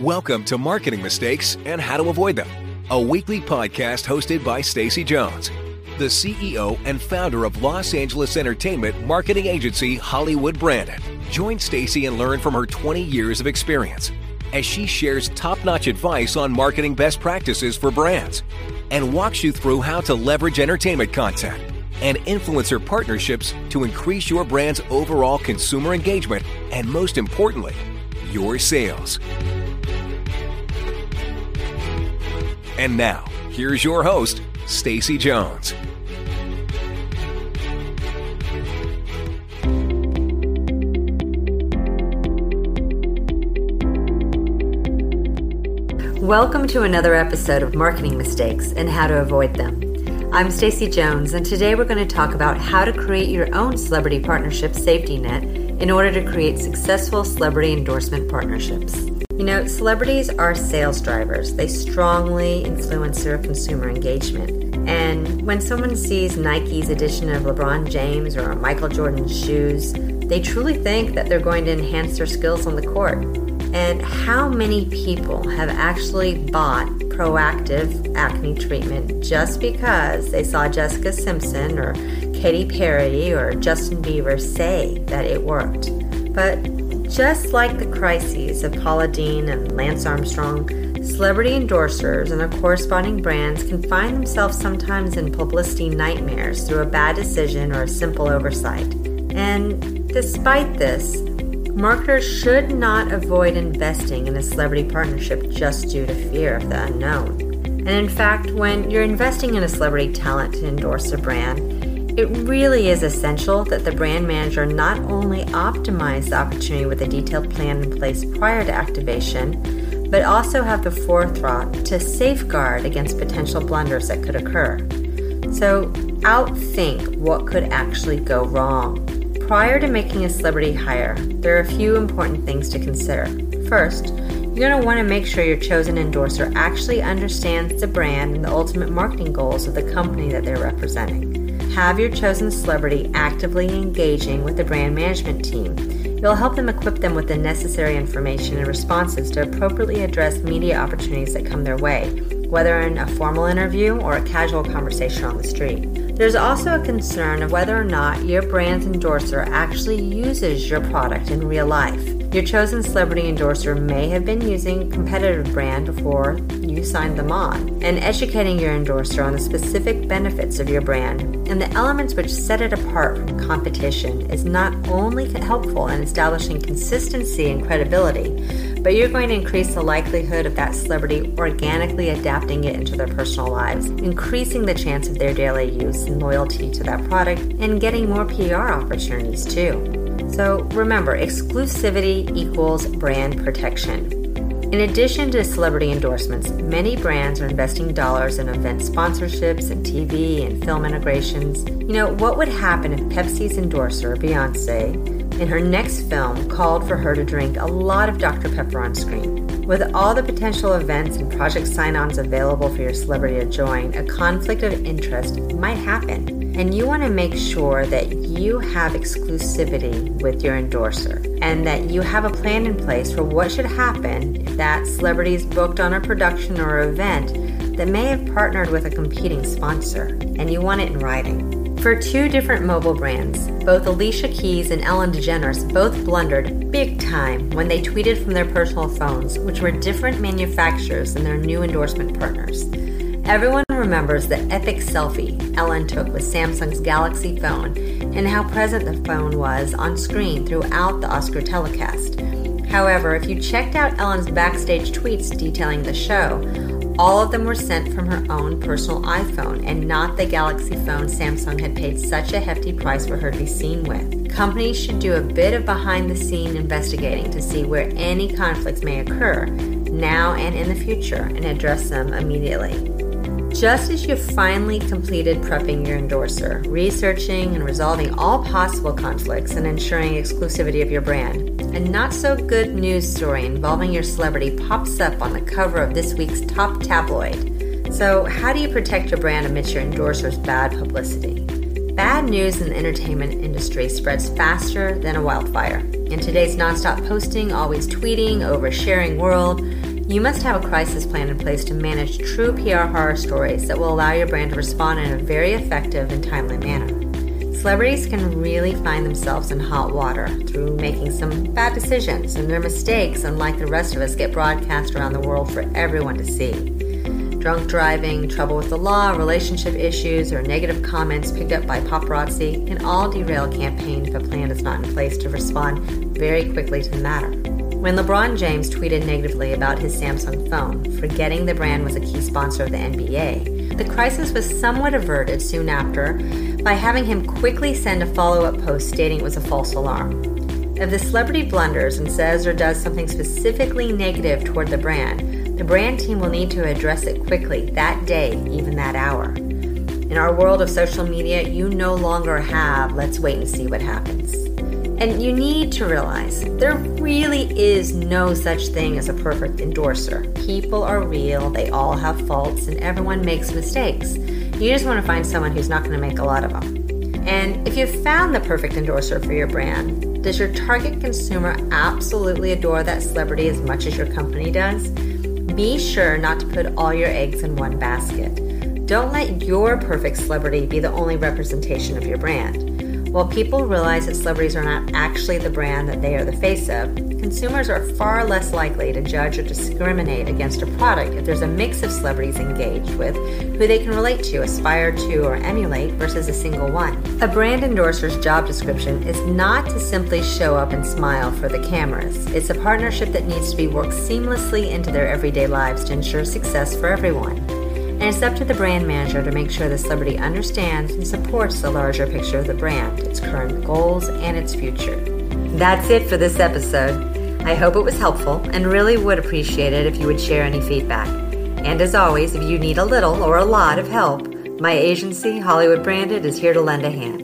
Welcome to Marketing Mistakes and How to Avoid Them, a weekly podcast hosted by Stacy Jones, the CEO and founder of Los Angeles entertainment marketing agency Hollywood Branded. Join Stacy and learn from her 20 years of experience as she shares top-notch advice on marketing best practices for brands and walks you through how to leverage entertainment content and influencer partnerships to increase your brand's overall consumer engagement and most importantly, your sales. And now, here's your host, Stacy Jones. Welcome to another episode of Marketing Mistakes and How to Avoid Them. I'm Stacy Jones, and today we're going to talk about how to create your own celebrity partnership safety net in order to create successful celebrity endorsement partnerships. You know, celebrities are sales drivers. They strongly influence their consumer engagement. And when someone sees Nike's edition of LeBron James or Michael Jordan's shoes, they truly think that they're going to enhance their skills on the court. And how many people have actually bought Proactiv acne treatment just because they saw Jessica Simpson or Katy Perry or Justin Bieber say that it worked? But just like the crises of Paula Deen and Lance Armstrong, celebrity endorsers and their corresponding brands can find themselves sometimes in publicity nightmares through a bad decision or a simple oversight. And despite this, marketers should not avoid investing in a celebrity partnership just due to fear of the unknown. And in fact, when you're investing in a celebrity talent to endorse a brand, it really is essential that the brand manager not only optimize the opportunity with a detailed plan in place prior to activation, but also have the forethought to safeguard against potential blunders that could occur. So, outthink what could actually go wrong. Prior to making a celebrity hire, there are a few important things to consider. First, you're going to want to make sure your chosen endorser actually understands the brand and the ultimate marketing goals of the company that they're representing. Have your chosen celebrity actively engaging with the brand management team. You'll help them equip them with the necessary information and responses to appropriately address media opportunities that come their way, whether in a formal interview or a casual conversation on the street. There's also a concern of whether or not your brand's endorser actually uses your product in real life. Your chosen celebrity endorser may have been using a competitive brand before you signed them on, and educating your endorser on the specific benefits of your brand and the elements which set it apart from competition is not only helpful in establishing consistency and credibility, but you're going to increase the likelihood of that celebrity organically adapting it into their personal lives, increasing the chance of their daily use and loyalty to that product, and getting more PR opportunities too. So remember, exclusivity equals brand protection. In addition to celebrity endorsements, many brands are investing dollars in event sponsorships and TV and film integrations. You know, what would happen if Pepsi's endorser, Beyonce, in her next film called for her to drink a lot of Dr. Pepper on screen? With all the potential events and project sign ons available for your celebrity to join, a conflict of interest might happen. And you want to make sure that you have exclusivity with your endorser and that you have a plan in place for what should happen if that celebrity is booked on a production or event that may have partnered with a competing sponsor and you want it in writing. For two different mobile brands, both Alicia Keys and Ellen DeGeneres both blundered big time when they tweeted from their personal phones, which were different manufacturers than their new endorsement partners. Everyone remembers the epic selfie Ellen took with Samsung's Galaxy phone and how present the phone was on screen throughout the Oscar telecast. However, if you checked out Ellen's backstage tweets detailing the show, all of them were sent from her own personal iPhone and not the Galaxy phone Samsung had paid such a hefty price for her to be seen with. Companies should do a bit of behind the scene investigating to see where any conflicts may occur now and in the future and address them immediately. Just as you've finally completed prepping your endorser, researching and resolving all possible conflicts and ensuring exclusivity of your brand, a not so good news story involving your celebrity pops up on the cover of this week's top tabloid. So, how do you protect your brand amidst your endorser's bad publicity? Bad news in the entertainment industry spreads faster than a wildfire. In today's nonstop posting, always tweeting, oversharing world, you must have a crisis plan in place to manage true PR horror stories that will allow your brand to respond in a very effective and timely manner. Celebrities can really find themselves in hot water through making some bad decisions, and their mistakes, unlike the rest of us, get broadcast around the world for everyone to see. Drunk driving, trouble with the law, relationship issues, or negative comments picked up by paparazzi can all derail a campaign if a plan is not in place to respond very quickly to the matter. When LeBron James tweeted negatively about his Samsung phone, forgetting the brand was a key sponsor of the NBA, the crisis was somewhat averted soon after by having him quickly send a follow up post stating it was a false alarm. If the celebrity blunders and says or does something specifically negative toward the brand, the brand team will need to address it quickly that day, even that hour. In our world of social media, you no longer have let's wait and see what happens. And you need to realize there really is no such thing as a perfect endorser. People are real, they all have faults, and everyone makes mistakes. You just want to find someone who's not going to make a lot of them. And if you've found the perfect endorser for your brand, does your target consumer absolutely adore that celebrity as much as your company does? Be sure not to put all your eggs in one basket. Don't let your perfect celebrity be the only representation of your brand. While people realize that celebrities are not actually the brand that they are the face of, consumers are far less likely to judge or discriminate against a product if there's a mix of celebrities engaged with who they can relate to, aspire to, or emulate versus a single one. A brand endorser's job description is not to simply show up and smile for the cameras. It's a partnership that needs to be worked seamlessly into their everyday lives to ensure success for everyone and it's up to the brand manager to make sure the celebrity understands and supports the larger picture of the brand, its current goals, and its future. That's it for this episode. I hope it was helpful and really would appreciate it if you would share any feedback. And as always, if you need a little or a lot of help, my agency, Hollywood Branded, is here to lend a hand.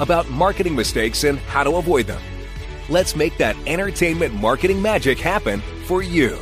about marketing mistakes and how to avoid them. Let's make that entertainment marketing magic happen for you.